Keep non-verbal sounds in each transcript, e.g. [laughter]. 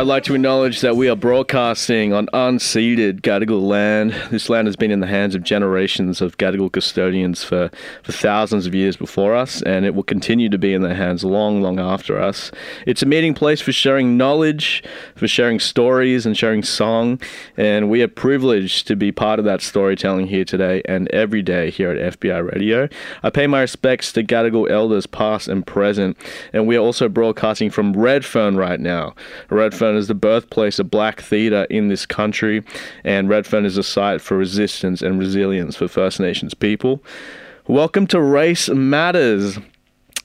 I'd like to acknowledge that we are broadcasting on unceded Gadigal land. This land has been in the hands of generations of Gadigal custodians for, for thousands of years before us, and it will continue to be in their hands long, long after us. It's a meeting place for sharing knowledge, for sharing stories, and sharing song, and we are privileged to be part of that storytelling here today and every day here at FBI Radio. I pay my respects to Gadigal elders past and present, and we are also broadcasting from Redfern right now. Redfern is the birthplace of black theatre in this country, and Redfern is a site for resistance and resilience for First Nations people. Welcome to Race Matters.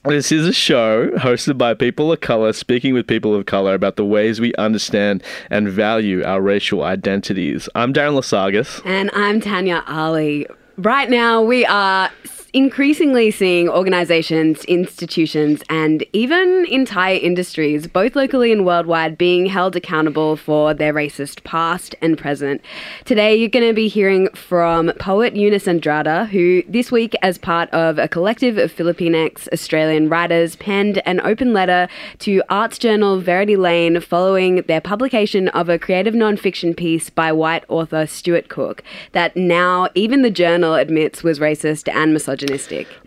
This is a show hosted by people of color speaking with people of color about the ways we understand and value our racial identities. I'm Darren Lasagas. And I'm Tanya Ali. Right now, we are increasingly seeing organizations, institutions, and even entire industries, both locally and worldwide, being held accountable for their racist past and present. Today, you're going to be hearing from poet Eunice Andrada, who this week, as part of a collective of Filipinx Australian writers, penned an open letter to arts journal Verity La following their publication of a creative nonfiction piece by white author Stuart Cook that now even the journal admits was racist and misogynistic.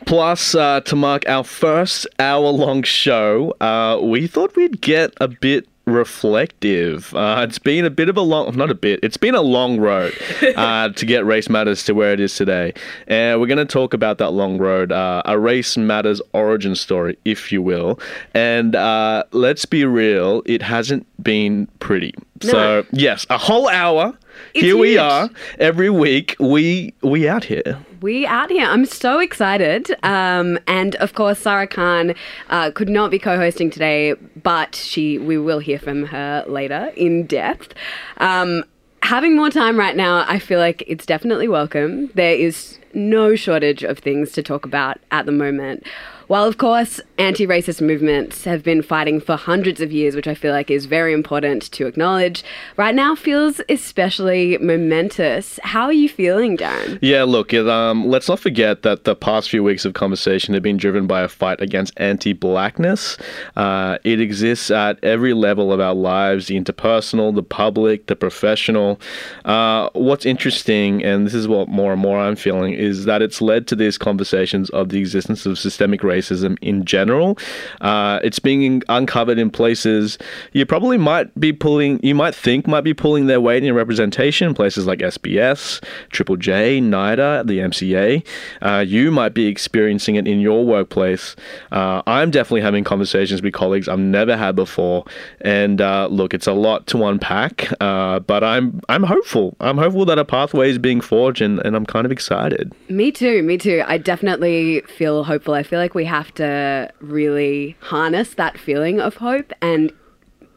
Plus, uh, to mark our first hour long show, uh, we thought we'd get a bit reflective. Uh, it's been a bit of a long, not a bit, it's been a long road [laughs] uh, to get Race Matters to where it is today. And we're going to talk about that long road, uh, a Race Matters origin story, if you will. And uh, let's be real, it hasn't been pretty. So, yes, a whole hour. It's here we are every week. We we out here. We out here. I'm so excited. Um, and of course, Sarah Khan uh, could not be co-hosting today, but she we will hear from her later in depth. Um, having more time right now, I feel like it's definitely welcome. There is no shortage of things to talk about at the moment. While, of course, anti racist movements have been fighting for hundreds of years, which I feel like is very important to acknowledge, right now feels especially momentous. How are you feeling, Darren? Yeah, look, it, um, let's not forget that the past few weeks of conversation have been driven by a fight against anti blackness. Uh, it exists at every level of our lives the interpersonal, the public, the professional. Uh, what's interesting, and this is what more and more I'm feeling, is that it's led to these conversations of the existence of systemic racism in general. Uh, it's being uncovered in places you probably might be pulling, you might think might be pulling their weight in representation, places like SBS, Triple J, NIDA, the MCA. Uh, you might be experiencing it in your workplace. Uh, I'm definitely having conversations with colleagues I've never had before. And uh, look, it's a lot to unpack, uh, but I'm I'm hopeful. I'm hopeful that a pathway is being forged, and, and I'm kind of excited. Me too, me too. I definitely feel hopeful. I feel like we have to really harness that feeling of hope and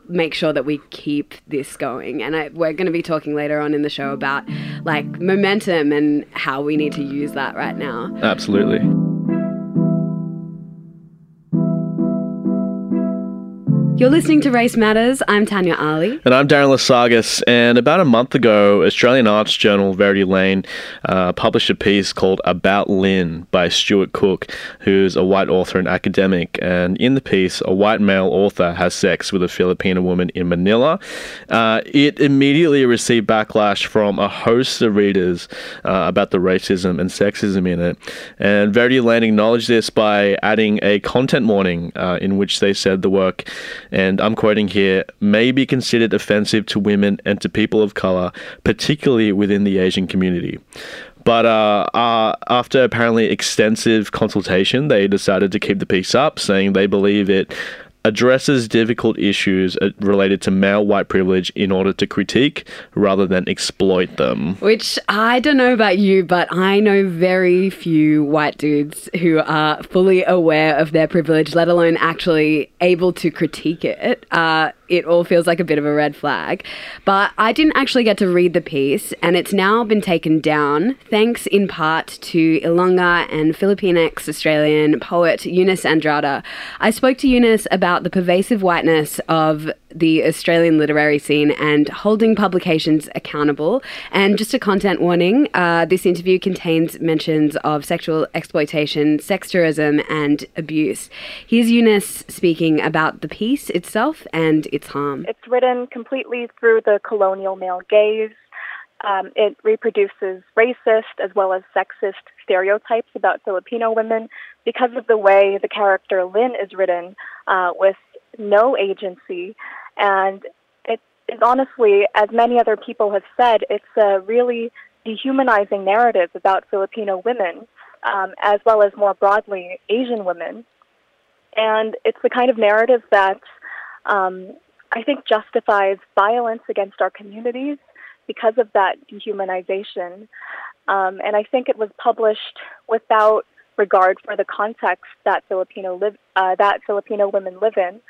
make sure that we keep this going. And I, we're going to be talking later on in the show about like momentum and how we need to use that right now. Absolutely. You're listening to Race Matters. I'm Tanya Ali. And I'm Darren Lasagas. And about a month ago, Australian arts journal Verity La uh, published a piece called About Lynn by Stuart Cook, who's a white author and academic. And in the piece, a white male author has sex with a Filipino woman in Manila. Uh, it immediately received backlash from a host of readers uh, about the racism and sexism in it. And Verity La acknowledged this by adding a content warning uh, in which they said the work and I'm quoting here, may be considered offensive to women and to people of color, particularly within the Asian community. But uh, uh, after apparently extensive consultation, they decided to keep the piece up, saying they believe it addresses difficult issues uh, related to male white privilege in order to critique rather than exploit them. Which I don't know about you, but I know very few white dudes who are fully aware of their privilege, let alone actually able to critique it. Uh, it all feels like a bit of a red flag. But I didn't actually get to read the piece, and it's now been taken down, thanks in part to Ilongga and Filipinx Australian poet Eunice Andrada. I spoke to Eunice about the pervasive whiteness of the Australian literary scene and holding publications accountable. And just a content warning uh, this interview contains mentions of sexual exploitation, sex tourism, and abuse. Here's Eunice speaking about the piece itself and its harm. It's written completely through the colonial male gaze. Um, it reproduces racist as well as sexist stereotypes about Filipino women because of the way the character Lynn is written uh, with no agency. And it is honestly, as many other people have said, it's a really dehumanizing narrative about Filipino women, um, as well as more broadly Asian women. And it's the kind of narrative that um, I think justifies violence against our communities because of that dehumanization. Um, and I think it was published without regard for the context that Filipino live uh, that Filipino women live in,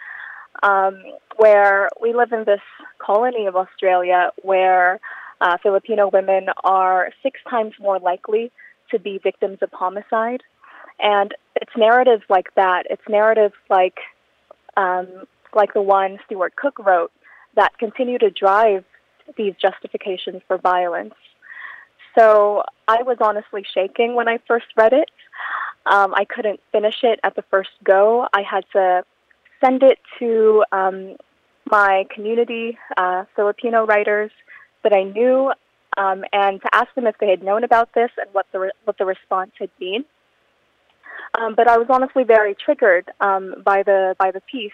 um, where we live in this colony of Australia where uh, Filipino women are six times more likely to be victims of homicide, and it's narratives like that. It's narratives like um, like the one Stuart Cook wrote that continue to drive these justifications for violence. So I was honestly shaking when I first read it. Um, I couldn't finish it at the first go. I had to send it to um, my community, uh, Filipino writers that I knew, um, and to ask them if they had known about this and what the re- what the response had been. Um, but I was honestly very triggered um, by the by the piece.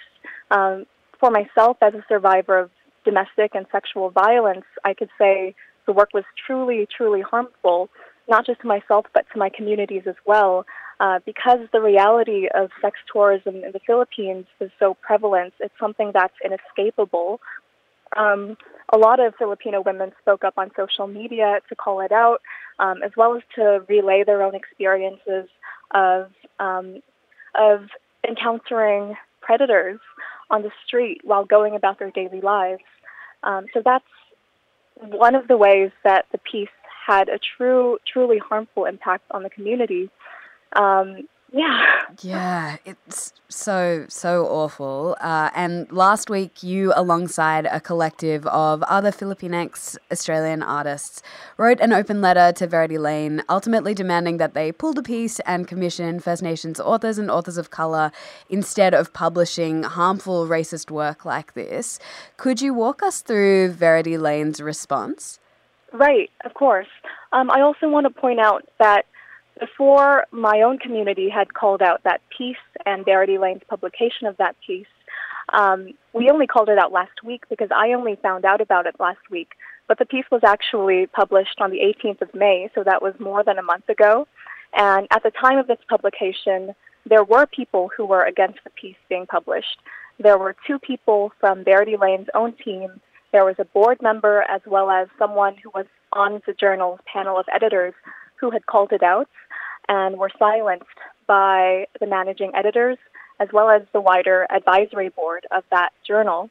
Um, for myself, as a survivor of domestic and sexual violence, I could say the work was truly, truly harmful, not just to myself but to my communities as well. Uh, because the reality of sex tourism in the Philippines is so prevalent, it's something that's inescapable. Um, a lot of Filipino women spoke up on social media to call it out, um, as well as to relay their own experiences of um, of encountering predators on the street while going about their daily lives. Um, so that's one of the ways that the piece had a true, truly harmful impact on the community. Um, yeah. Yeah, it's so, so awful. Uh, and last week, you, alongside a collective of other Filipinx Australian artists, wrote an open letter to Verity La, ultimately demanding that they pull the piece and commission First Nations authors and authors of colour instead of publishing harmful racist work like this. Could you walk us through Verity La's response? Right, of course. Um, I also want to point out that before my own community had called out that piece and Verity La's publication of that piece, um, we only called it out last week because I only found out about it last week. But the piece was actually published on the 18th of May, so that was more than a month ago. And at the time of this publication, there were people who were against the piece being published. There were two people from Verity La's own team. There was a board member as well as someone who was on the journal's panel of editors who had called it out and were silenced by the managing editors as well as the wider advisory board of that journal.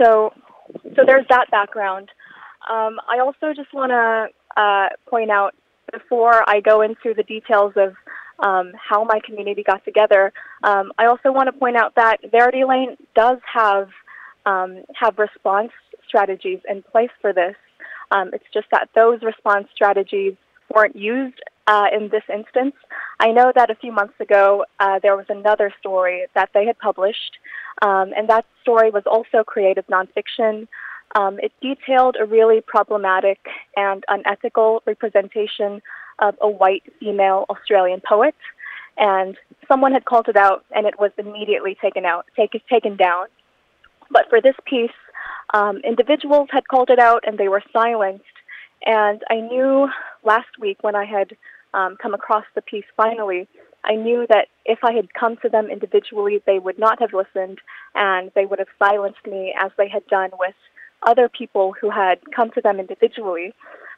So, so there's that background. Um, I also just want to uh, point out before I go into the details of um, how my community got together, um, I also want to point out that Verity La does have um, have response strategies in place for this. Um, it's just that those response strategies weren't used uh, in this instance. I know that a few months ago uh, there was another story that they had published, um, and that story was also creative nonfiction. Um, it detailed a really problematic and unethical representation of a white female Australian poet, and someone had called it out, and it was immediately taken out, take, taken down. But for this piece, um, individuals had called it out, and they were silenced. And I knew last week when I had um, come across the piece finally, I knew that if I had come to them individually, they would not have listened and they would have silenced me as they had done with other people who had come to them individually.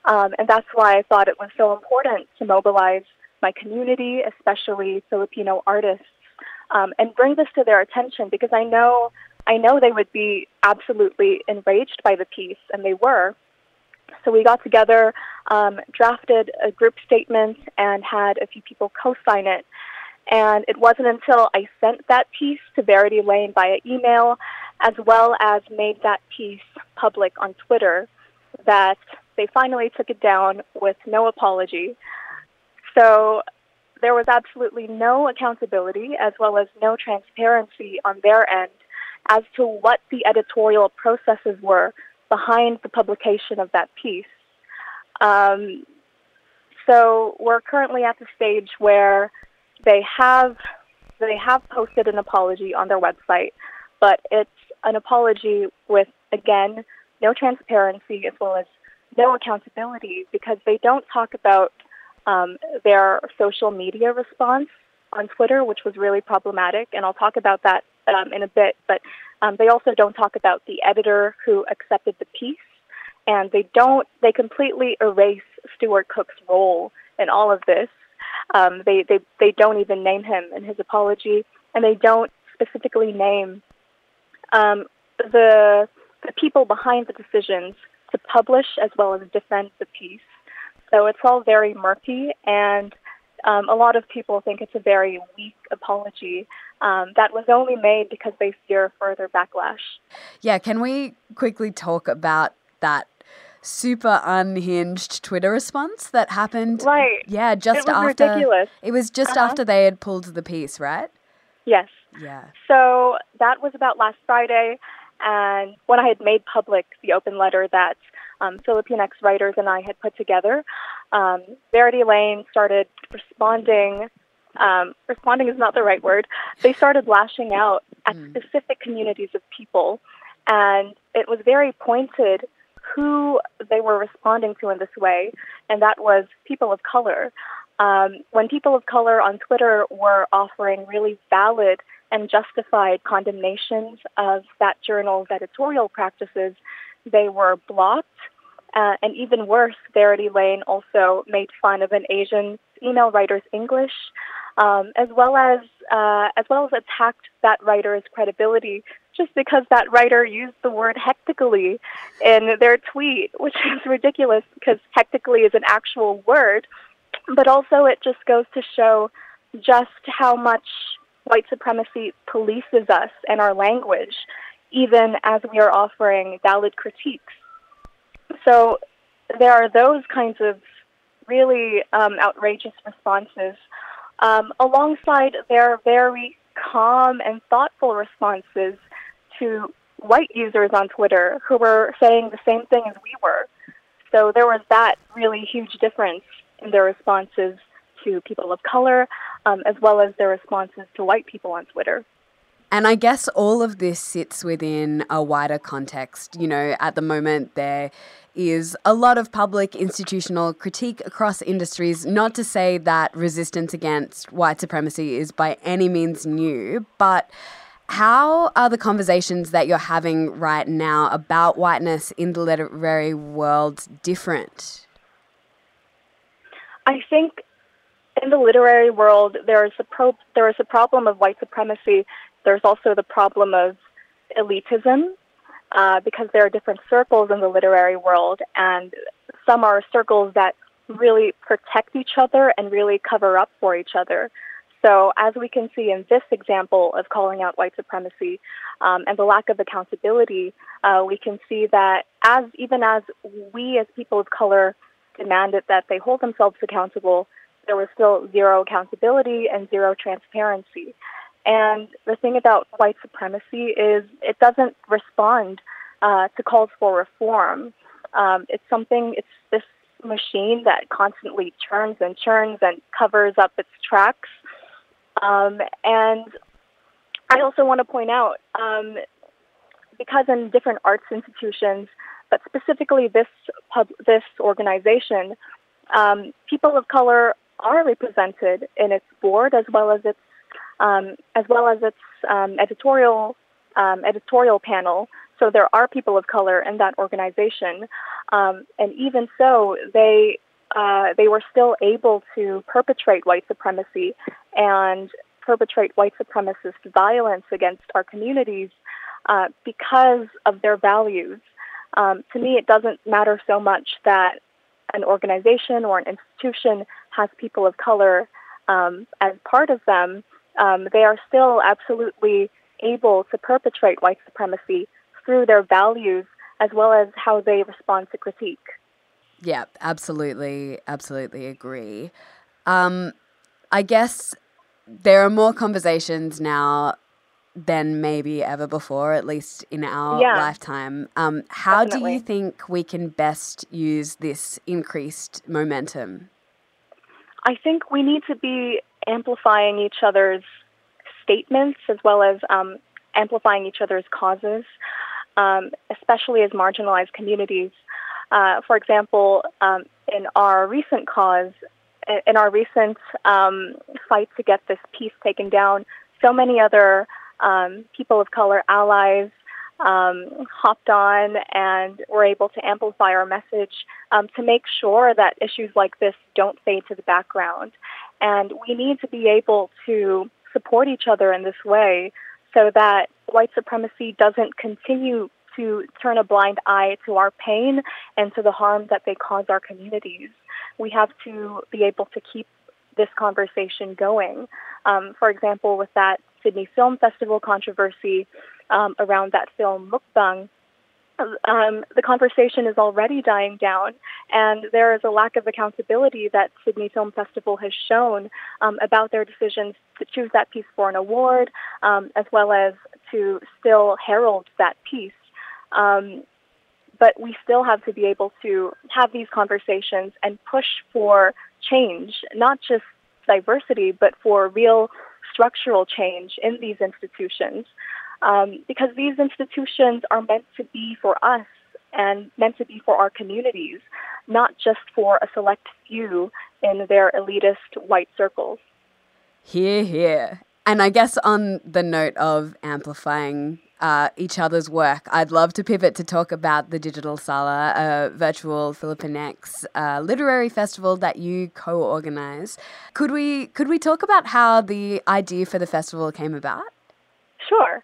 Um, and that's why I thought it was so important to mobilize my community, especially Filipino artists, um, and bring this to their attention because I know I know they would be absolutely enraged by the piece, and they were. So we got together, um, drafted a group statement, and had a few people co-sign it. And it wasn't until I sent that piece to Verity La via email, as well as made that piece public on Twitter, that they finally took it down with no apology. So there was absolutely no accountability as well as no transparency on their end as to what the editorial processes were behind the publication of that piece. Um, so we're currently at the stage where they have they have posted an apology on their website, but it's an apology with again no transparency as well as no accountability because they don't talk about um, their social media response on Twitter, which was really problematic, and I'll talk about that um, in a bit. But um, they also don't talk about the editor who accepted the piece, and they don't. They completely erase Stuart Cook's role in all of this. Um, they they they don't even name him in his apology, and they don't specifically name um, the the people behind the decisions to publish as well as defend the piece. So it's all very murky, and um, a lot of people think it's a very weak apology um, that was only made because they fear further backlash. Yeah, can we quickly talk about that super unhinged Twitter response that happened? Right. Yeah, just it was after ridiculous. it was just Uh-huh. after they had pulled the piece, right? Yes. Yeah. So that was about last Friday, and when I had made public the open letter that um, writers and I had put together, um, Verity Lane started responding. Um, responding is not the right word. They started lashing out at specific communities of people, and it was very pointed who they were responding to in this way, and that was people of color. Um, when people of color on Twitter were offering really valid and justified condemnations of that journal's editorial practices, they were blocked. Uh, and even worse, Verity La also made fun of an Asian female writer's English, um, as well as uh, as well as attacked that writer's credibility just because that writer used the word hectically in their tweet, which [laughs] is ridiculous because hectically is an actual word. But also, it just goes to show just how much white supremacy polices us and our language, even as we are offering valid critiques. So there are those kinds of really um, outrageous responses, um, alongside their very calm and thoughtful responses to white users on Twitter who were saying the same thing as we were. So there was that really huge difference in their responses to people of color, um, as well as their responses to white people on Twitter. And I guess all of this sits within a wider context. You know, at the moment, there is a lot of public institutional critique across industries. Not to say that resistance against white supremacy is by any means new, but how are the conversations that you're having right now about whiteness in the literary world different? I think in the literary world, there is a pro- there is a problem of white supremacy. There's also the problem of elitism, uh, because there are different circles in the literary world, and some are circles that really protect each other and really cover up for each other. So, as we can see in this example of calling out white supremacy um, and the lack of accountability, uh, we can see that as even as we as people of color demanded that they hold themselves accountable, there was still zero accountability and zero transparency. And the thing about white supremacy is it doesn't respond uh, to calls for reform. Um, it's something, it's this machine that constantly churns and churns and covers up its tracks. Um, and I also want to point out, um, because in different arts institutions, but specifically this pub, this organization, um, people of color are represented in its board as well as its um, as well as its um, editorial um, editorial panel. So there are people of color in that organization, um, and even so, they uh, they were still able to perpetrate white supremacy and perpetrate white supremacist violence against our communities uh, because of their values. Um, to me, it doesn't matter so much that an organization or an institution has people of color um, as part of them. Um, they are still absolutely able to perpetrate white supremacy through their values as well as how they respond to critique. Yeah, absolutely, absolutely agree. Um, I guess there are more conversations now than maybe ever before, at least in our Yeah. lifetime. Um, how do you think we can best use this increased momentum? I think we need to be amplifying each other's statements as well as um, amplifying each other's causes, um, especially as marginalized communities. Uh, for example, um, in our recent cause, in our recent um, fight to get this piece taken down, so many other um, people of color allies um, hopped on and were able to amplify our message to make sure that issues like this don't fade to the background. And we need to be able to support each other in this way so that white supremacy doesn't continue to turn a blind eye to our pain and to the harm that they cause our communities. We have to be able to keep this conversation going. Um, for example, with that Sydney Film Festival controversy um, around that film Mukbang, um, the conversation is already dying down, and there is a lack of accountability that Sydney Film Festival has shown um, about their decisions to choose that piece for an award, um, as well as to still herald that piece. Um, but we still have to be able to have these conversations and push for change, not just diversity, but for real structural change in these institutions. Um, because these institutions are meant to be for us and meant to be for our communities, not just for a select few in their elitist white circles. Here, here. And I guess on the note of amplifying uh, each other's work, I'd love to pivot to talk about the Digital Sala, a virtual Filipinx uh, literary festival that you co-organize. Could we could we talk about how the idea for the festival came about? Sure.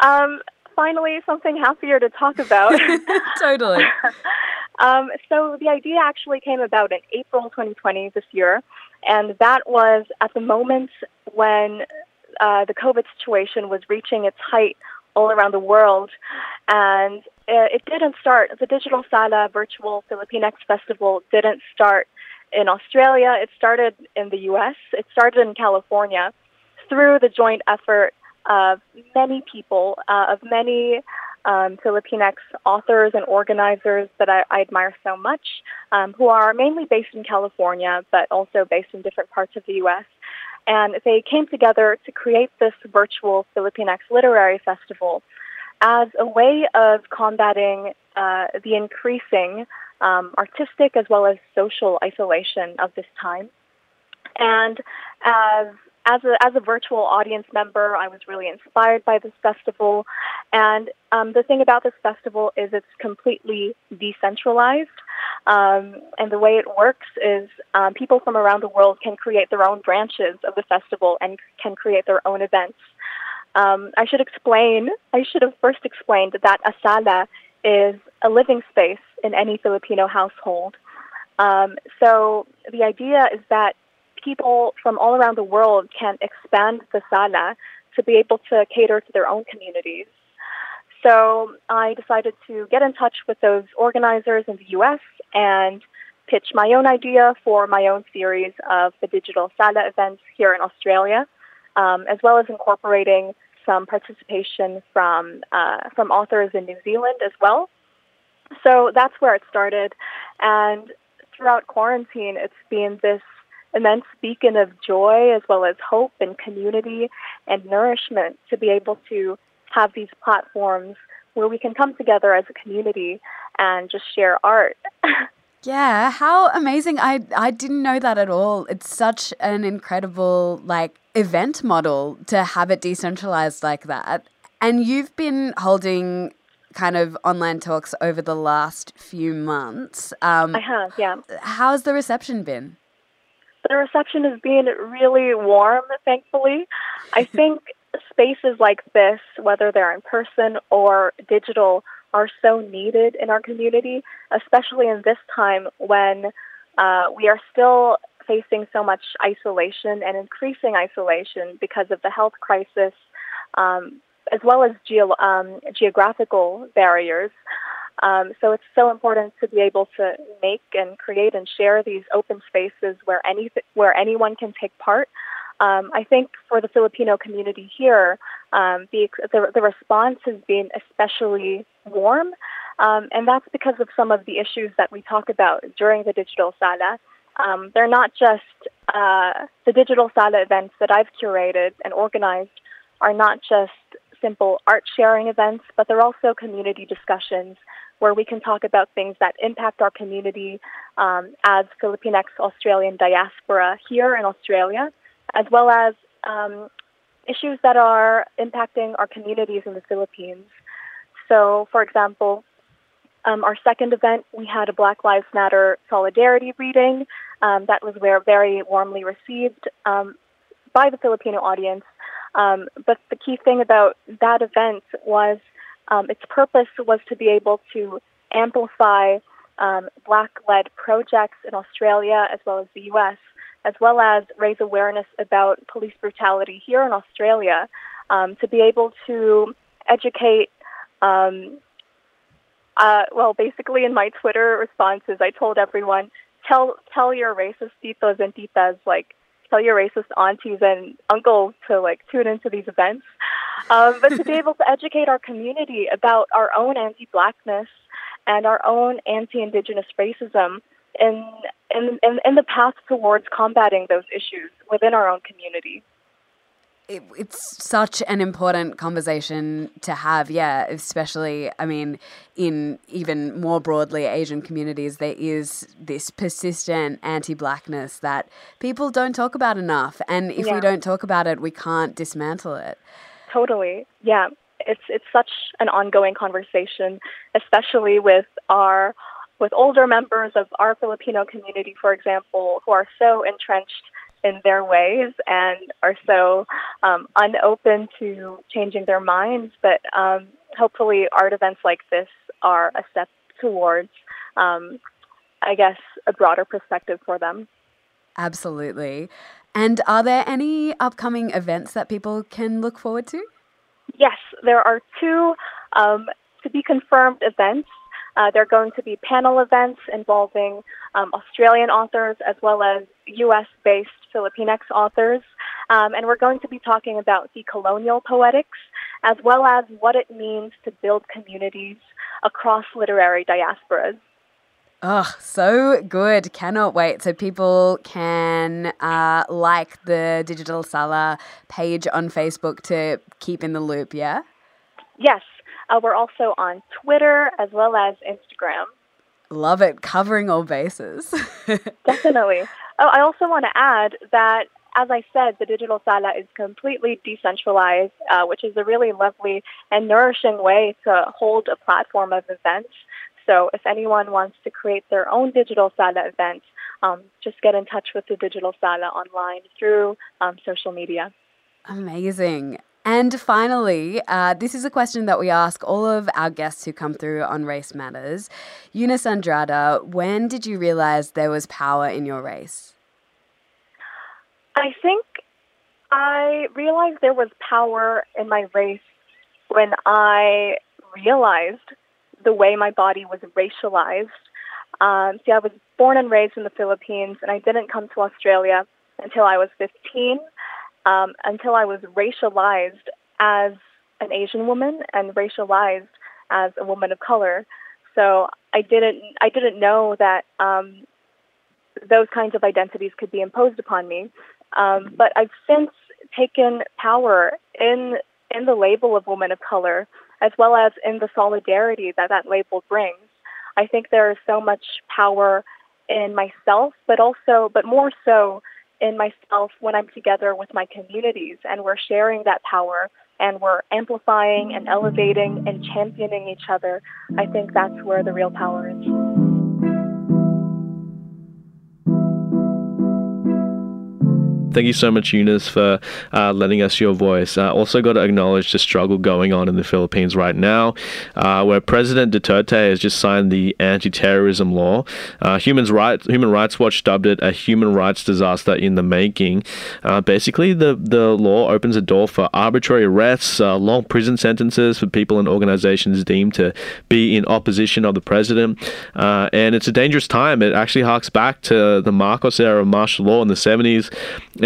Um, finally, something happier to talk about. [laughs] totally. [laughs] um, so the idea actually came about in April 2020 this year, and that was at the moment when uh, the COVID situation was reaching its height all around the world, and uh, it didn't start. The Digital Sala Virtual Filipinx Festival didn't start in Australia. It started in the U.S. It started in California through the joint effort of many people, uh, of many um, Filipinx authors and organizers that I, I admire so much, um, who are mainly based in California, but also based in different parts of the U.S. And they came together to create this virtual Filipinx Literary Festival as a way of combating uh, the increasing um, artistic as well as social isolation of this time. And as as a, as a virtual audience member, I was really inspired by this festival. And um, the thing about this festival is it's completely decentralized. Um, and the way it works is um, people from around the world can create their own branches of the festival and can create their own events. Um, I should explain, I should have first explained that a sala is a living space in any Filipino household. Um, so the idea is that people from all around the world can expand the sala to be able to cater to their own communities. So I decided to get in touch with those organizers in the U.S. and pitch my own idea for my own series of the digital sala events here in Australia, um, as well as incorporating some participation from uh, from authors in New Zealand as well. So that's where it started, and throughout quarantine, it's been this immense beacon of joy as well as hope and community and nourishment to be able to have these platforms where we can come together as a community and just share art. [laughs] Yeah, how amazing. I I didn't know that at all. It's such an incredible like event model to have it decentralized like that. And you've been holding kind of online talks over the last few months. Um, I have, yeah. how's the reception been? The reception has been really warm, thankfully. I [laughs] think spaces like this, whether they're in person or digital, are so needed in our community, especially in this time when uh, we are still facing so much isolation and increasing isolation because of the health crisis, um, as well as geo- um, geographical barriers. Um, so it's so important to be able to make and create and share these open spaces where any where anyone can take part. Um, I think for the Filipino community here, um, the, the, the response has been especially warm, um, and that's because of some of the issues that we talk about during the digital sala. Um, they're not just uh, the digital sala events that I've curated and organized are not just simple art sharing events, but they're also community discussions where we can talk about things that impact our community um, as Filipinx Australian diaspora here in Australia, as well as um, issues that are impacting our communities in the Philippines. So, for example, um, our second event, we had a Black Lives Matter solidarity reading um, that was very warmly received um, by the Filipino audience. Um, but the key thing about that event was um, its purpose was to be able to amplify um, black-led projects in Australia as well as the U.S., as well as raise awareness about police brutality here in Australia, um, to be able to educate. Um, uh, well, basically, in my Twitter responses, I told everyone tell tell your racist titos and titas like tell your racist aunties and uncles to like tune into these events. Um, but to be [laughs] able to educate our community about our own anti-blackness and our own anti-indigenous racism in, in, in, in the path towards combating those issues within our own community it, it's such an important conversation to have, yeah, especially, I mean, in even more broadly Asian communities, there is this persistent anti blackness that people don't talk about enough. And if Yeah. we don't talk about it, we can't dismantle it. Totally. Yeah. It's it's such an ongoing conversation, especially with our with older members of our Filipino community, for example, who are so entrenched in their ways and are so um, unopen to changing their minds. But um, hopefully, art events like this are a step towards, um, I guess, a broader perspective for them. Absolutely. And are there any upcoming events that people can look forward to? Yes, there are two um, to be confirmed events. Uh, there are going to be panel events involving um, Australian authors as well as U.S. based Filipinx authors. Um, and we're going to be talking about decolonial poetics as well as what it means to build communities across literary diasporas. Oh, so good. Cannot wait. So people can uh, like the Digital Sala page on Facebook to keep in the loop, yeah? Yes, uh, we're also on Twitter as well as Instagram. Love it. Covering all bases. [laughs] Definitely. Oh, I also want to add that, as I said, the digital sala is completely decentralized, uh, which is a really lovely and nourishing way to hold a platform of events. So if anyone wants to create their own digital sala event, um, just get in touch with the digital sala online through um, social media. Amazing. And finally, uh, this is a question that we ask all of our guests who come through on Race Matters. Eunice Andrada, when did you realize there was power in your race? I think I realized there was power in my race when I realized the way my body was racialized. Um, see, I was born and raised in the Philippines, and I didn't come to Australia until I was 15, um, until I was racialized as an Asian woman and racialized as a woman of color. So I didn't, I didn't know that um, those kinds of identities could be imposed upon me. Um, but I've since taken power in in the label of woman of color, as well as in the solidarity that that label brings. I think there is so much power in myself, but also, but more so in myself when I'm together with my communities and we're sharing that power and we're amplifying and elevating and championing each other. I think that's where the real power is. Thank you so much, Eunice, for uh, lending us your voice. Uh, also, got to acknowledge the struggle going on in the Philippines right now, uh, where President Duterte has just signed the anti-terrorism law. Uh, Human Rights Human Rights Watch dubbed it a human rights disaster in the making. Uh, basically, the the law opens a door for arbitrary arrests, uh, long prison sentences for people and organizations deemed to be in opposition of the president, and it's a dangerous time. It actually harks back to the Marcos era of martial law in the 70s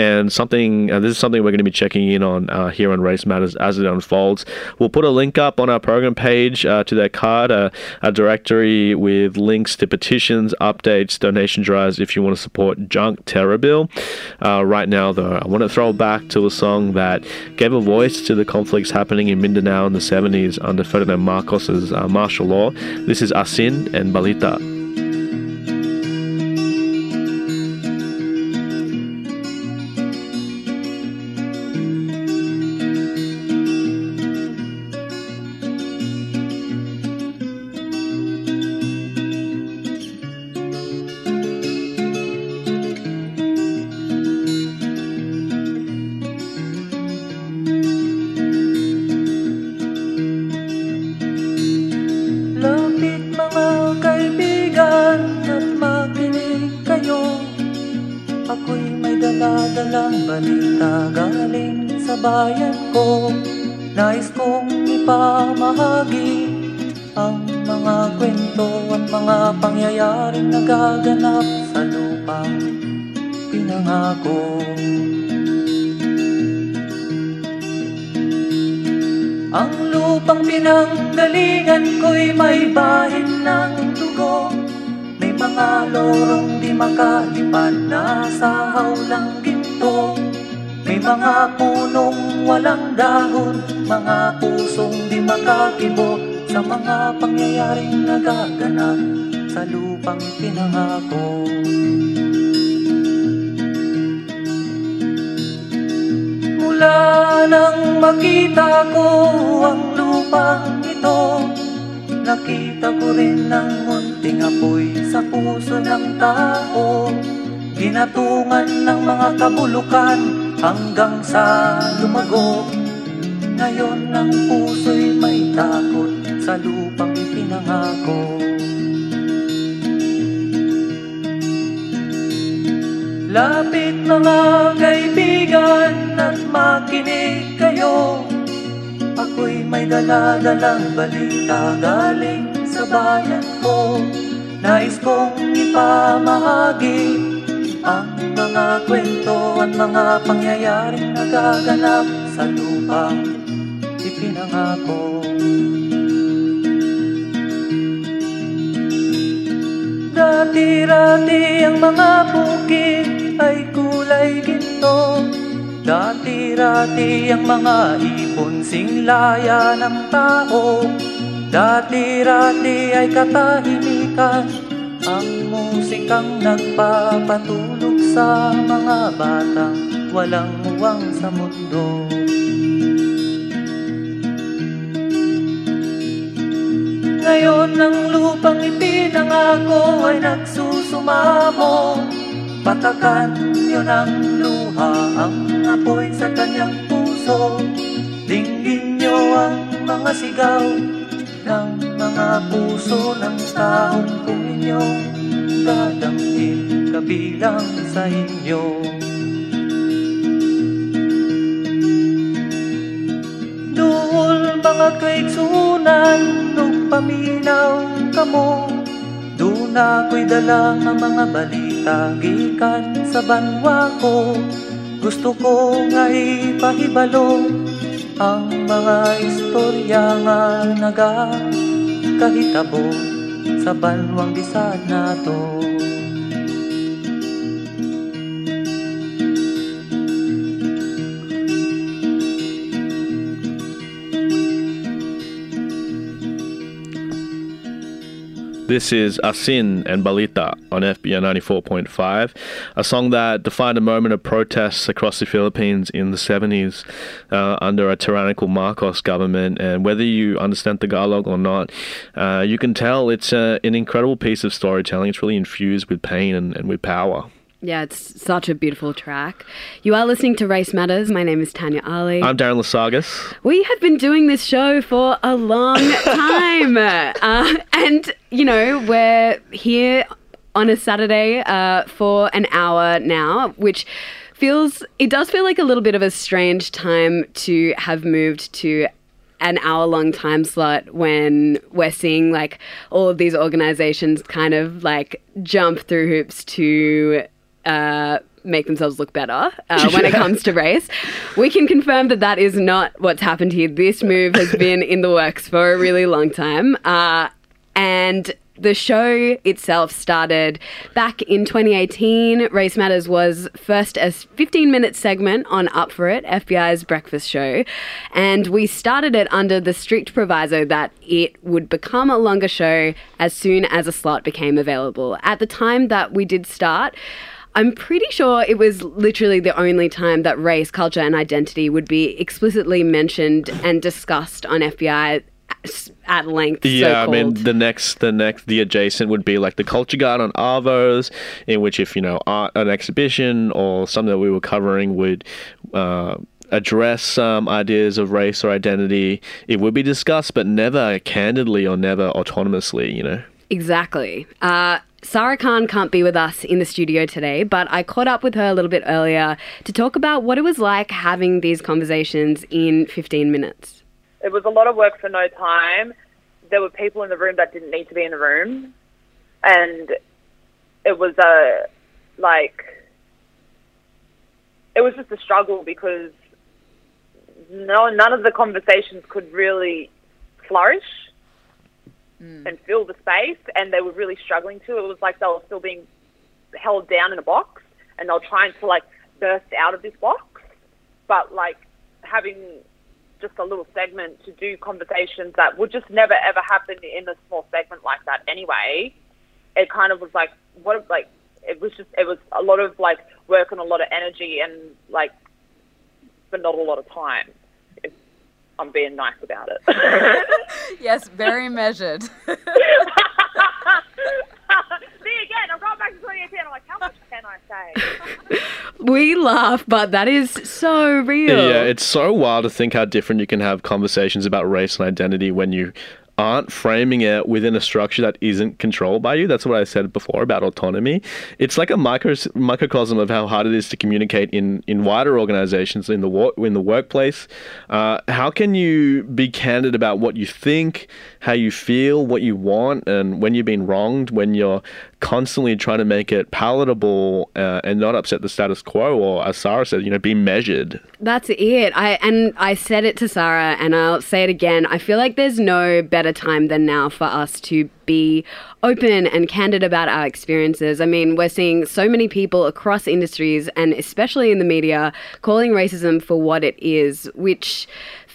and something uh, this is something we're going to be checking in on uh, here on Race Matters as it unfolds. We'll put a link up on our program page uh, to that card, uh, a directory with links to petitions, updates, donation drives if you want to support Junk Terror Bill. Uh, right now, though, I want to throw back to a song that gave a voice to the conflicts happening in Mindanao in the 70s under Ferdinand Marcos's uh, martial law. This is Asin and Balita. Nagaganap sa lupang pinangako. Ang lupang pinanggalingan ko'y may bahin ng dugo. May mga lorong di makalipad na sa hawlang ginto. May mga punong walang dahon Mga pusong di makakibo. Sa mga pangyayaring nagaganap sa lupang pinangako. Mula nang makita ko ang lupang ito Nakita ko rin ang munting apoy sa puso ng tao. Ginatungan ng mga kabulukan hanggang sa lumago. Ngayon ang puso'y may takot sa lupang ipinangako Lapit mga kaibigan at makinig kayo Ako'y may daladalang balita galing sa bayan ko Nais kong ipamahagi ang mga kwento at mga pangyayaring nagaganap sa lupang ipinangako. Dati-rati ang mga bukid ay kulay ginto Dati-rati ang mga ipon singlaya ng tao. Dati-rati ay katahimikan Ang musikang nagpapatulog sa mga batang Walang muwang sa mundo. Ngayon ang lupang ipinangako ay nagsusumamo Patakan niyo ng luha ang apoy sa kanyang puso. Dinggin niyo ang mga sigaw ng mga puso ng taong kung inyong dadamhin kabilang sa inyo. Duol mga kaigsunan nung paminaw kamo Doon ako'y dala ang mga balik tagikan sa banwa ko. Gusto ko nga ipahibalo Ang mga istorya nga nagakahitabo Sa banwang bisad na to This is Asin and Balita on FBI 94.5, a song that defined a moment of protests across the Philippines in the 70s uh, under a tyrannical Marcos government. And whether you understand the Tagalog or not, uh, you can tell it's uh, an incredible piece of storytelling. It's really infused with pain and, and with power. Yeah, it's such a beautiful track. You are listening to Race Matters. My name is Tanya Ali. I'm Darren Lasagas. we have been doing this show for a long [laughs] time. uh, and, you know, we're here on a Saturday uh, for an hour now, which feels, it does feel like a little bit of a strange time to have moved to an hour long time slot when we're seeing like all of these organizations kind of like jump through hoops to uh, make themselves look better uh, [laughs] when it comes to race. We can confirm that that is not what's happened here. This move has [laughs] been in the works for a really long time. Uh, and the show itself started back in 2018. Race Matters was first a 15 minute segment on Up For It, FBI's breakfast show. And we started it under the strict proviso that it would become a longer show as soon as a slot became available. At the time that we did start, I'm pretty sure it was literally the only time that race, culture, and identity would be explicitly mentioned and discussed on FBI at length. Yeah, I mean the next, the next, the adjacent would be like the culture guide on Arvos, in which if you know art, an exhibition or something that we were covering would. Uh, address some ideas of race or identity it would be discussed but never candidly or never autonomously you know Exactly. Uh, Sarah Khan can't be with us in the studio today, but I caught up with her a little bit earlier to talk about what it was like having these conversations in 15 minutes. It was a lot of work for no time. There were people in the room that didn't need to be in the room, and it was a like it was just a struggle because no none of the conversations could really flourish Mm. and fill the space, and they were really struggling to. It was like they were still being held down in a box, and they were trying to like burst out of this box, but like having just a little segment to do conversations that would just never ever happen in a small segment like that anyway. It kind of was like what like it was just it was a lot of like work and a lot of energy and like but not a lot of time. If I'm being nice about it. [laughs] Yes, very measured. [laughs] [laughs] See again, I'm going back to 2018. I'm like, how much can I say? We laugh, but that is so real. Yeah, it's so wild to think how different you can have conversations about race and identity when you aren't framing it within a structure that isn't controlled by you. That's what I said before about autonomy. It's like a micro, microcosm of how hard it is to communicate in, in wider organizations in the in the workplace. Uh, how can you be candid about what you think, how you feel, what you want, and when you've been wronged, when you're constantly trying to make it palatable uh, and not upset the status quo, or as Sarah said, you know, be measured. That's it. I and I said it to Sarah and I'll say it again. I feel like there's no better time than now for us to be open and candid about our experiences. I mean, we're seeing so many people across industries and especially in the media calling racism for what it is, which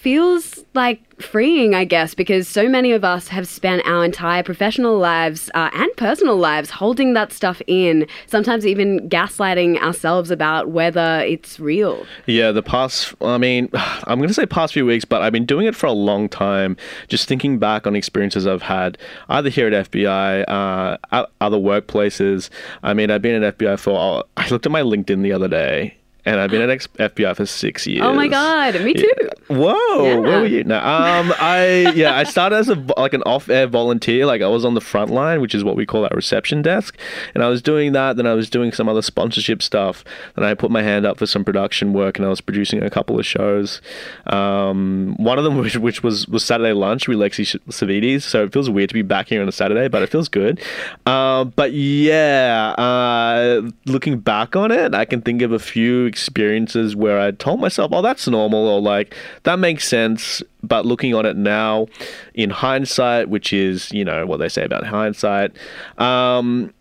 feels like freeing, I guess, because so many of us have spent our entire professional lives uh, and personal lives holding that stuff in, sometimes even gaslighting ourselves about whether it's real. Yeah, the past, I mean, [sighs] I'm going to say past few weeks, but I've been doing it for a long time. Just thinking back on experiences I've had, either here at FBI, uh, at other workplaces. I mean, I've been at FBI for, I looked at my LinkedIn the other day. And I've been at FBI for six years. Oh my god, me too. Whoa, Yeah. where were you? No, um, I yeah, I started as a like an off-air volunteer. Like I was on the front line, which is what we call our reception desk, and I was doing that. Then I was doing some other sponsorship stuff. Then I put my hand up for some production work, and I was producing a couple of shows. Um, one of them, [laughs] which, which was was Saturday lunch with Lexi Savides. So it feels weird to be back here on a Saturday, but it feels good. Uh, but yeah, uh, looking back on it, I can think of a few experiences where I told myself, "Oh, that's normal," or like that makes sense. But looking on it now, in hindsight, which is you know what they say about hindsight, um,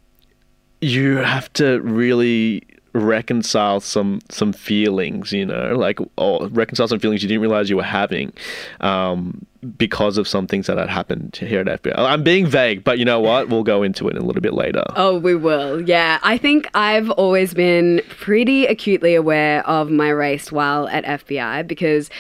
you have to really reconcile some some feelings, you know, like or reconcile some feelings you didn't realize you were having. Um, because of some things that had happened here at FBI. I'm being vague, but you know what? [laughs] We'll go into it a little bit later. Oh, we will. Yeah. I think I've always been pretty acutely aware of my race while at FBI because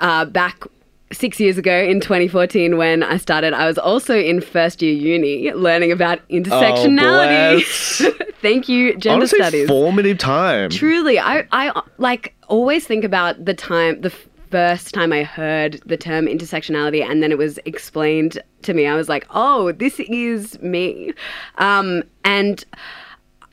uh, back six years ago in 2014 when I started, I was also in first year uni learning about intersectionality. bless. [laughs] Thank you, gender Honestly, studies. formative time. Truly, I, I like always think about the time, the first time I heard the term intersectionality, and then it was explained to me. I was like, oh, this is me. Um, and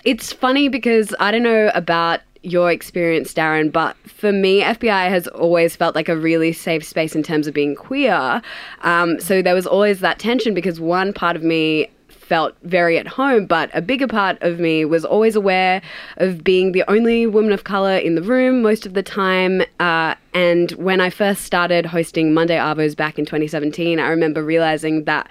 it's funny because I don't know about your experience, Darren, but for me, FBI has always felt like a really safe space in terms of being queer. Um, so there was always that tension because one part of me felt very at home, but a bigger part of me was always aware of being the only woman of color in the room most of the time. Uh, and when I first started hosting Monday Arvos back in 2017, I remember realizing that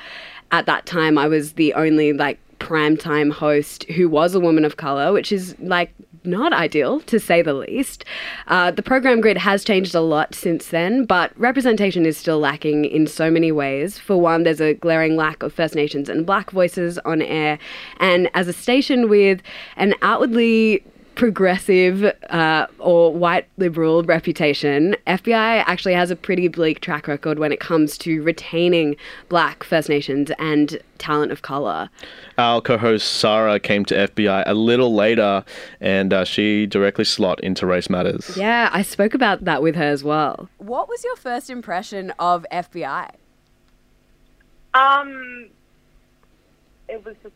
at that time I was the only like primetime host who was a woman of color, which is like not ideal to say the least. Uh, the program grid has changed a lot since then, but representation is still lacking in so many ways. For one, there's a glaring lack of First Nations and Black voices on air, and as a station with an outwardly progressive uh, or white liberal reputation, FBI actually has a pretty bleak track record when it comes to retaining black First Nations and talent of color. Our co-host Sarah came to FBI a little later, and uh, she directly slot into Race Matters. Yeah, I spoke about that with her as well. What was your first impression of FBI? Um, it was just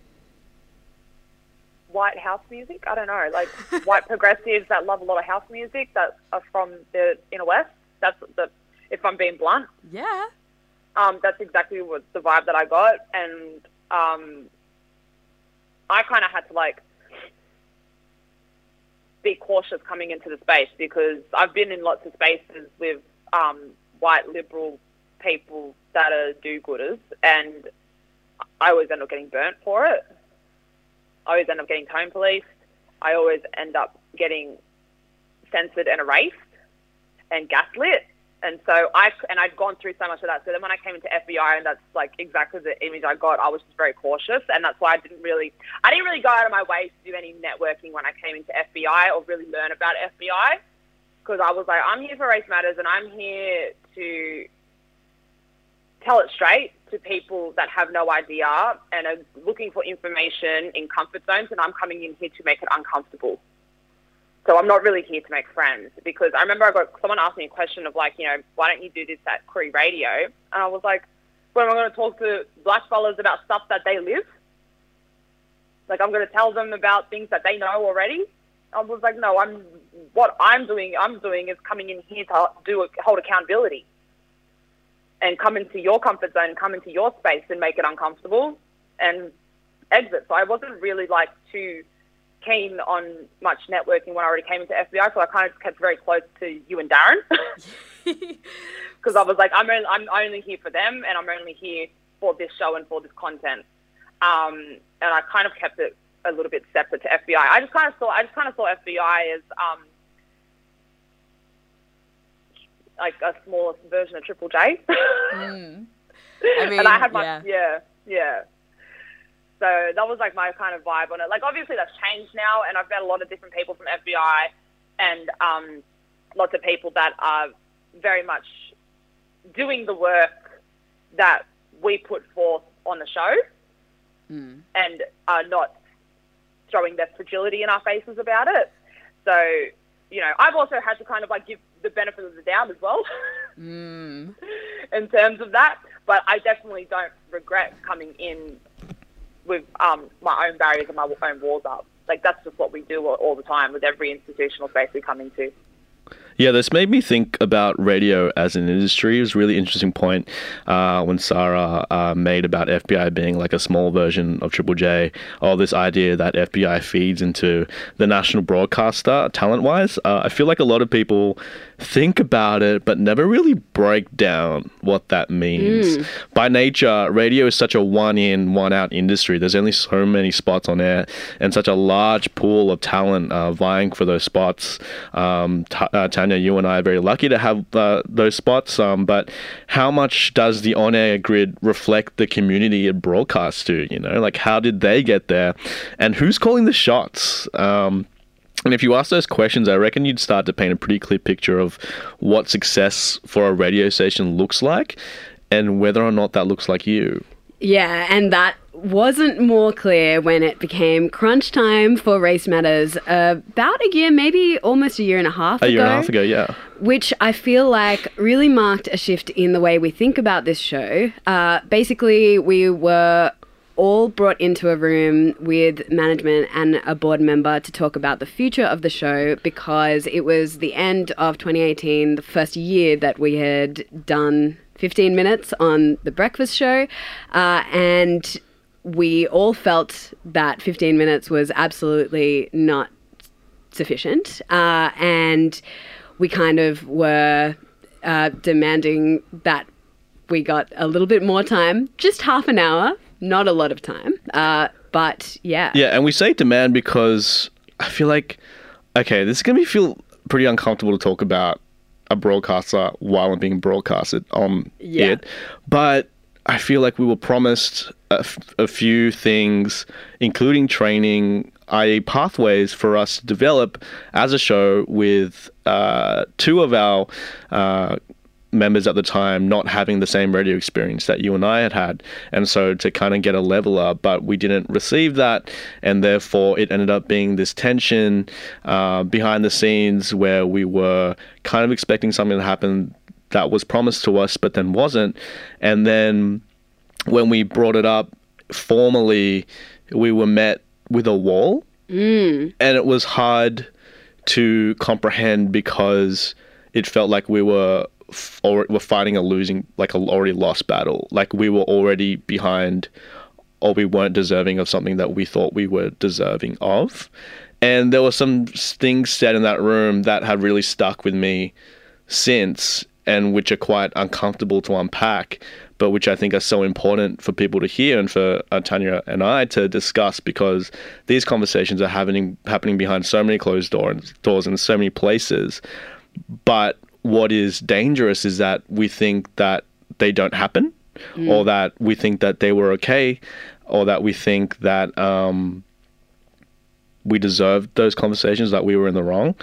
white house music. I don't know, like white progressives that love a lot of house music that are from the inner west. That's the, if I'm being blunt, Yeah. um, that's exactly what the vibe that I got, and um, I kind of had to like be cautious coming into the space because I've been in lots of spaces with um, white liberal people that are do-gooders, and I always end up getting burnt for it. I always end up getting tone policed. I always end up getting censored and erased and gaslit. And so I and I'd gone through so much of that. So then when I came into FBI, and that's like exactly the image I got, I was just very cautious, and that's why I didn't really, I didn't really go out of my way to do any networking when I came into FBI or really learn about FBI, because I was like, I'm here for Race Matters, and I'm here to tell it straight to people that have no idea and are looking for information in comfort zones, and I'm coming in here to make it uncomfortable. So I'm not really here to make friends because I remember I got someone asked me a question of like, you know, why don't you do this at Koori Radio? And I was like, well, am I'm going to talk to black fellas about stuff that they live. Like I'm going to tell them about things that they know already. I was like, no, I'm what I'm doing. I'm doing is coming in here to do hold accountability and come into your comfort zone, come into your space and make it uncomfortable and exit. So I wasn't really like too keen on much networking when I already came into FBI, so I kind of kept very close to you and Darren [laughs] because I was like, I'm only, I'm only here for them, and I'm only here for this show and for this content. Um, and I kind of kept it a little bit separate to FBI. I just kind of saw I just kind of saw FBI as um, like a smaller version of Triple J. [laughs] Mm. I mean, and I had my yeah. yeah. yeah, So that was like my kind of vibe on it. Like obviously that's changed now, and I've met a lot of different people from FBI, and um, lots of people that are very much doing the work that we put forth on the show, Mm. and are not throwing their fragility in our faces about it. So you know, I've also had to kind of like give the benefit of the doubt as well. [laughs] Mm. in terms of that. But I definitely don't regret coming in with um, my own barriers and my own walls up. Like that's just what we do all, all the time with every institutional space we come into. Yeah, this made me think about radio as an industry. It was a really interesting point uh, when Sarah uh, made about FBI being like a small version of Triple J, or this idea that FBI feeds into the national broadcaster talent wise. Uh, I feel like a lot of people think about it, but never really break down what that means. By nature, radio is such a one in, one out industry. There's only so many spots on air and such a large pool of talent uh, vying for those spots. Um, Ta- uh, Tanya, you and I are very lucky to have uh, those spots, um, but how much does the on air grid reflect the community it broadcasts to? You know, like how did they get there and who's calling the shots? Um, and if you ask those questions, I reckon you'd start to paint a pretty clear picture of what success for a radio station looks like and whether or not that looks like you. Yeah, and that wasn't more clear when it became crunch time for Race Matters uh, about a year, maybe almost a year and a half A ago. year and a half ago, yeah. which I feel like really marked a shift in the way we think about this show. Uh, basically, we were all brought into a room with management and a board member to talk about the future of the show because it was the end of 2018, the first year that we had done 15 minutes on the breakfast show, uh, and we all felt that 15 minutes was absolutely not sufficient. Uh, and we kind of were uh, demanding that we got a little bit more time, just half an hour, not a lot of time. Uh, but yeah. Yeah, and we say demand because I feel like, okay, this is going to feel pretty uncomfortable to talk about a broadcaster while I'm being broadcasted on Yeah. it. But I feel like we were promised a, f- a few things, including training, i.e., pathways for us to develop as a show with uh, two of our uh, members at the time not having the same radio experience that you and I had had. And so to kind of get a level up, but we didn't receive that. And therefore, it ended up being this tension uh, behind the scenes where we were kind of expecting something to happen that was promised to us, but then wasn't. And then when we brought it up formally, we were met with a wall. And it was hard to comprehend because it felt like we were or were fighting a losing like a already lost battle. Like we were already behind or we weren't deserving of something that we thought we were deserving of. And there were some things said in that room that have really stuck with me since and which are quite uncomfortable to unpack but which I think are so important for people to hear and for uh, Tanya and I to discuss because these conversations are happening happening behind so many closed doors doors in so many places. But what is dangerous is that we think that they don't happen or that we think that they were okay or that we think that um, we deserved those conversations that we were in the wrong.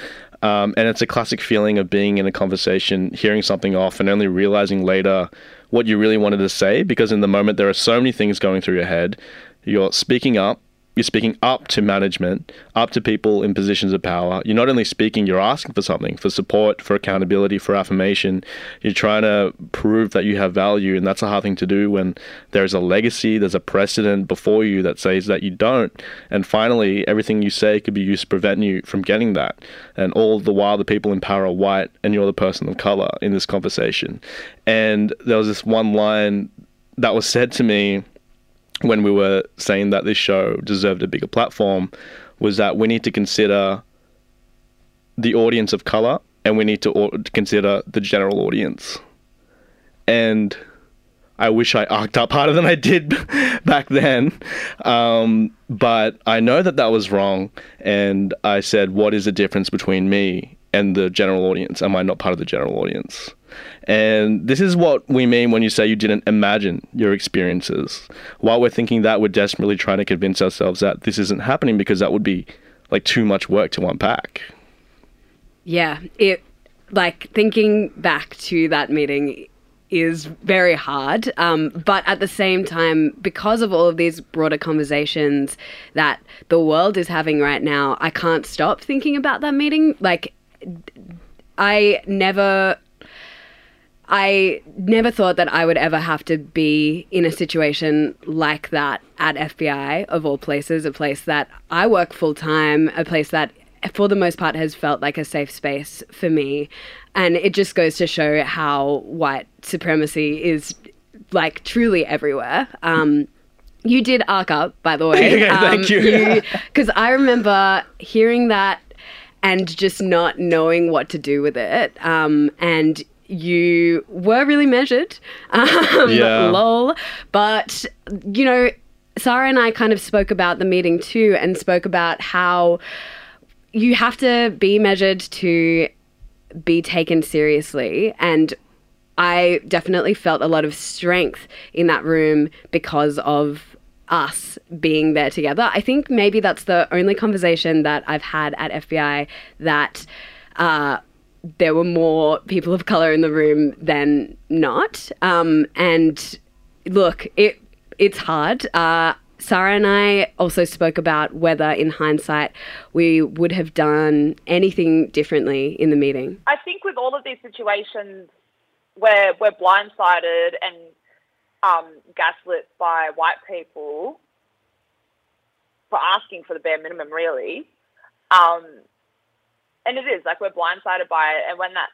Um, and it's a classic feeling of being in a conversation hearing something off and only realizing later what you really wanted to say because in the moment there are so many things going through your head. You're speaking up you're speaking up to management, up to people in positions of power. You're not only speaking, you're asking for something, for support, for accountability, for affirmation. You're trying to prove that you have value, and that's a hard thing to do when there's a legacy, there's a precedent before you that says that you don't. And finally, everything you say could be used to prevent you from getting that. And all the while, the people in power are white, and you're the person of color in this conversation. And there was this one line that was said to me when we were saying that this show deserved a bigger platform was that we need to consider the audience of color and we need to consider the general audience. And I wish I arced up harder than I did [laughs] back then. Um, but I know that that was wrong. And I said, what is the difference between me and the general audience? Am I not part of the general audience? And this is what we mean when you say you didn't imagine your experiences. While we're thinking that, we're desperately trying to convince ourselves that this isn't happening because that would be like too much work to unpack. Yeah, it like thinking back to that meeting is very hard. Um, but at the same time, because of all of these broader conversations that the world is having right now, I can't stop thinking about that meeting. Like, I never. I never thought that I would ever have to be in a situation like that at FBI, of all places, a place that I work full time, a place that for the most part, has felt like a safe space for me. And it just goes to show how white supremacy is like truly everywhere. Um, you did arc up, by the way. [laughs] Yeah, thank you. Because I remember hearing that and just not knowing what to do with it. Um, and you were really measured. [laughs] Um, Yeah. Lol. But, you know, Sarah and I kind of spoke about the meeting too and spoke about how you have to be measured to be taken seriously. And I definitely felt a lot of strength in that room because of us being there together. I think maybe that's the only conversation that I've had at FBI that uh, there were more people of color in the room than not. Um, and look, it it's hard. Uh, Sarah and I also spoke about whether, in hindsight, we would have done anything differently in the meeting. I think with all of these situations where we're blindsided and um, gaslit by white people for asking for the bare minimum, really, um, and it is like we're blindsided by it, and when that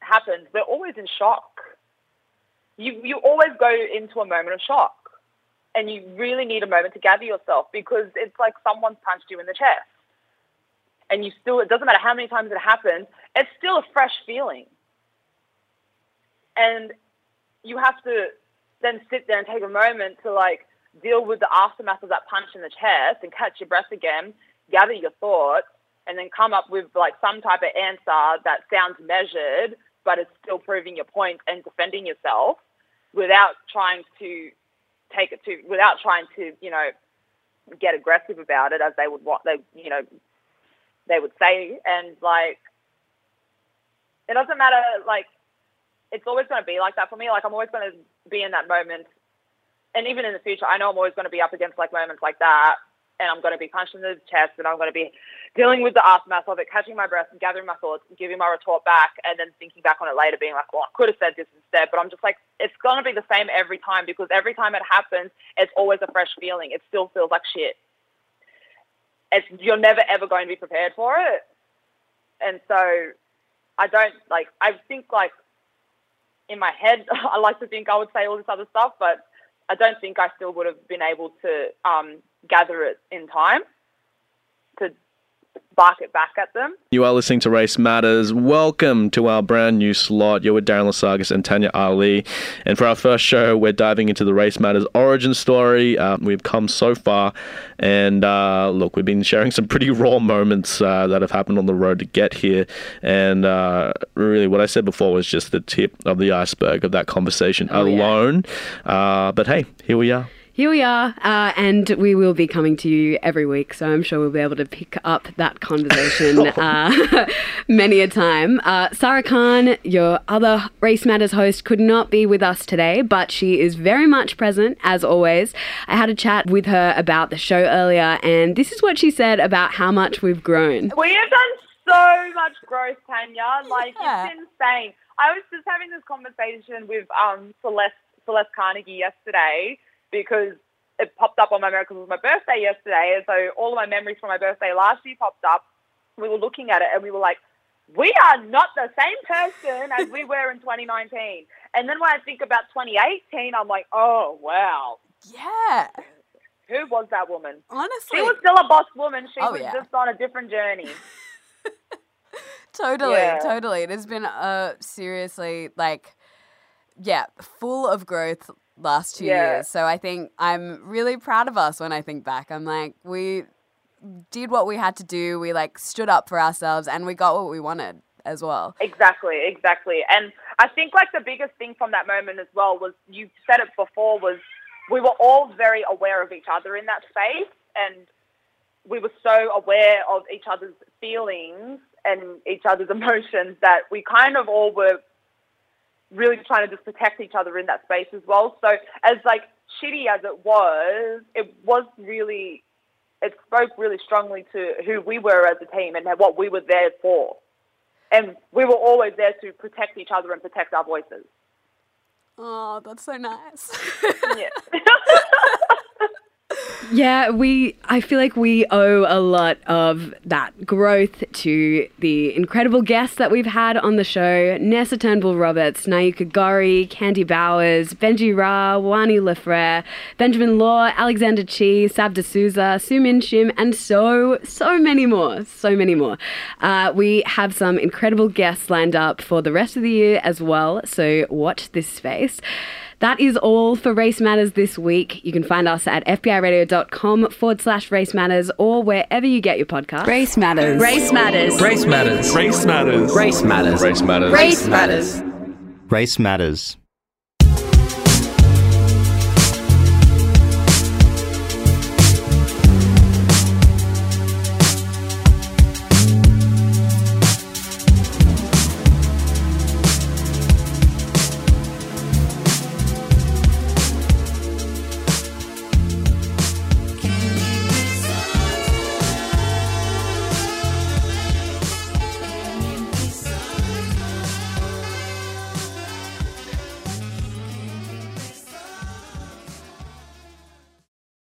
happens, we're always in shock. You you always go into a moment of shock, and you really need a moment to gather yourself because it's like someone's punched you in the chest, and you still it doesn't matter how many times it happens, it's still a fresh feeling. And you have to then sit there and take a moment to like deal with the aftermath of that punch in the chest and catch your breath again, gather your thoughts, and then come up with like some type of answer that sounds measured but is still proving your point and defending yourself without trying to take it to without trying to you know get aggressive about it as they would want they you know they would say and like it doesn't matter like it's always going to be like that for me. Like I'm always going to be in that moment, and even in the future, I know I'm always going to be up against like moments like that, and I'm going to be punched in the chest, and I'm going to be dealing with the aftermath of it, catching my breath, and gathering my thoughts, and giving my retort back, and then thinking back on it later, being like, well, I could have said this instead, but I'm just like, it's going to be the same every time because every time it happens, it's always a fresh feeling. It still feels like shit. It's you're never ever going to be prepared for it, and so I don't like. I think like in my head, [laughs] I like to think I would say all this other stuff, but I don't think I still would have been able to um, gather it in time to bark it back at them. You are listening to Race Matters. Welcome to our brand new slot. You're with Darren Lasagas and Tanya Ali. And for our first show, we're diving into the Race Matters origin story. Uh, we've come so far. And uh, look, we've been sharing some pretty raw moments uh, that have happened on the road to get here. And uh, really, what I said before was just the tip of the iceberg of that conversation alone. Uh, but hey, here we are. Here we are, uh, and we will be coming to you every week, so I'm sure we'll be able to pick up that conversation [laughs] uh, [laughs] many a time. Uh, Sarah Khan, your other Race Matters host, could not be with us today, but she is very much present, as always. I had a chat with her about the show earlier, and this is what she said about how much we've grown. We have done so much growth, Tanya. Like Yeah. it's insane. I was just having this conversation with um, Celeste Celeste Carnegie yesterday because it popped up on my memory because it was my birthday yesterday, and so all of my memories from my birthday last year popped up. We were looking at it and we were like, we are not the same person as we were in 2019. And then when I think about 2018, I'm like, oh wow, Yeah. who was that woman? Honestly. She was still a boss woman. She Oh, was yeah. just on a different journey. [laughs] Totally, Yeah. totally. It has been uh seriously like yeah, full of growth last two Yeah. years. So I think I'm really proud of us when I think back. I'm like, we did what we had to do. We like stood up for ourselves and we got what we wanted as well. Exactly, exactly. And I think like the biggest thing from that moment as well was you said it before was we were all very aware of each other in that space and we were so aware of each other's feelings and each other's [laughs] emotions that we kind of all were really trying to just protect each other in that space as well. So as like shitty as it was, it was really it spoke really strongly to who we were as a team and what we were there for. And we were always there to protect each other and protect our voices. Oh, that's so nice. Yeah. [laughs] [laughs] Yeah, we. I feel like we owe a lot of that growth to the incredible guests that we've had on the show: Nessa Turnbull Roberts, Nayuka Gorrie, Candy Bowers, Benji Ra, Wani Le Frère, Benjamin Law, Alexander Chi, Sab D'Souza, Sumin Shim, and so so many more. So many more. Uh, we have some incredible guests lined up for the rest of the year as well. So watch this space. That is all for Race Matters this week. You can find us at fbiradio.com forward slash race matters or wherever you get your podcast. Race matters. Race matters. Race matters. Race matters. Race matters. Race matters. Race matters. Race matters.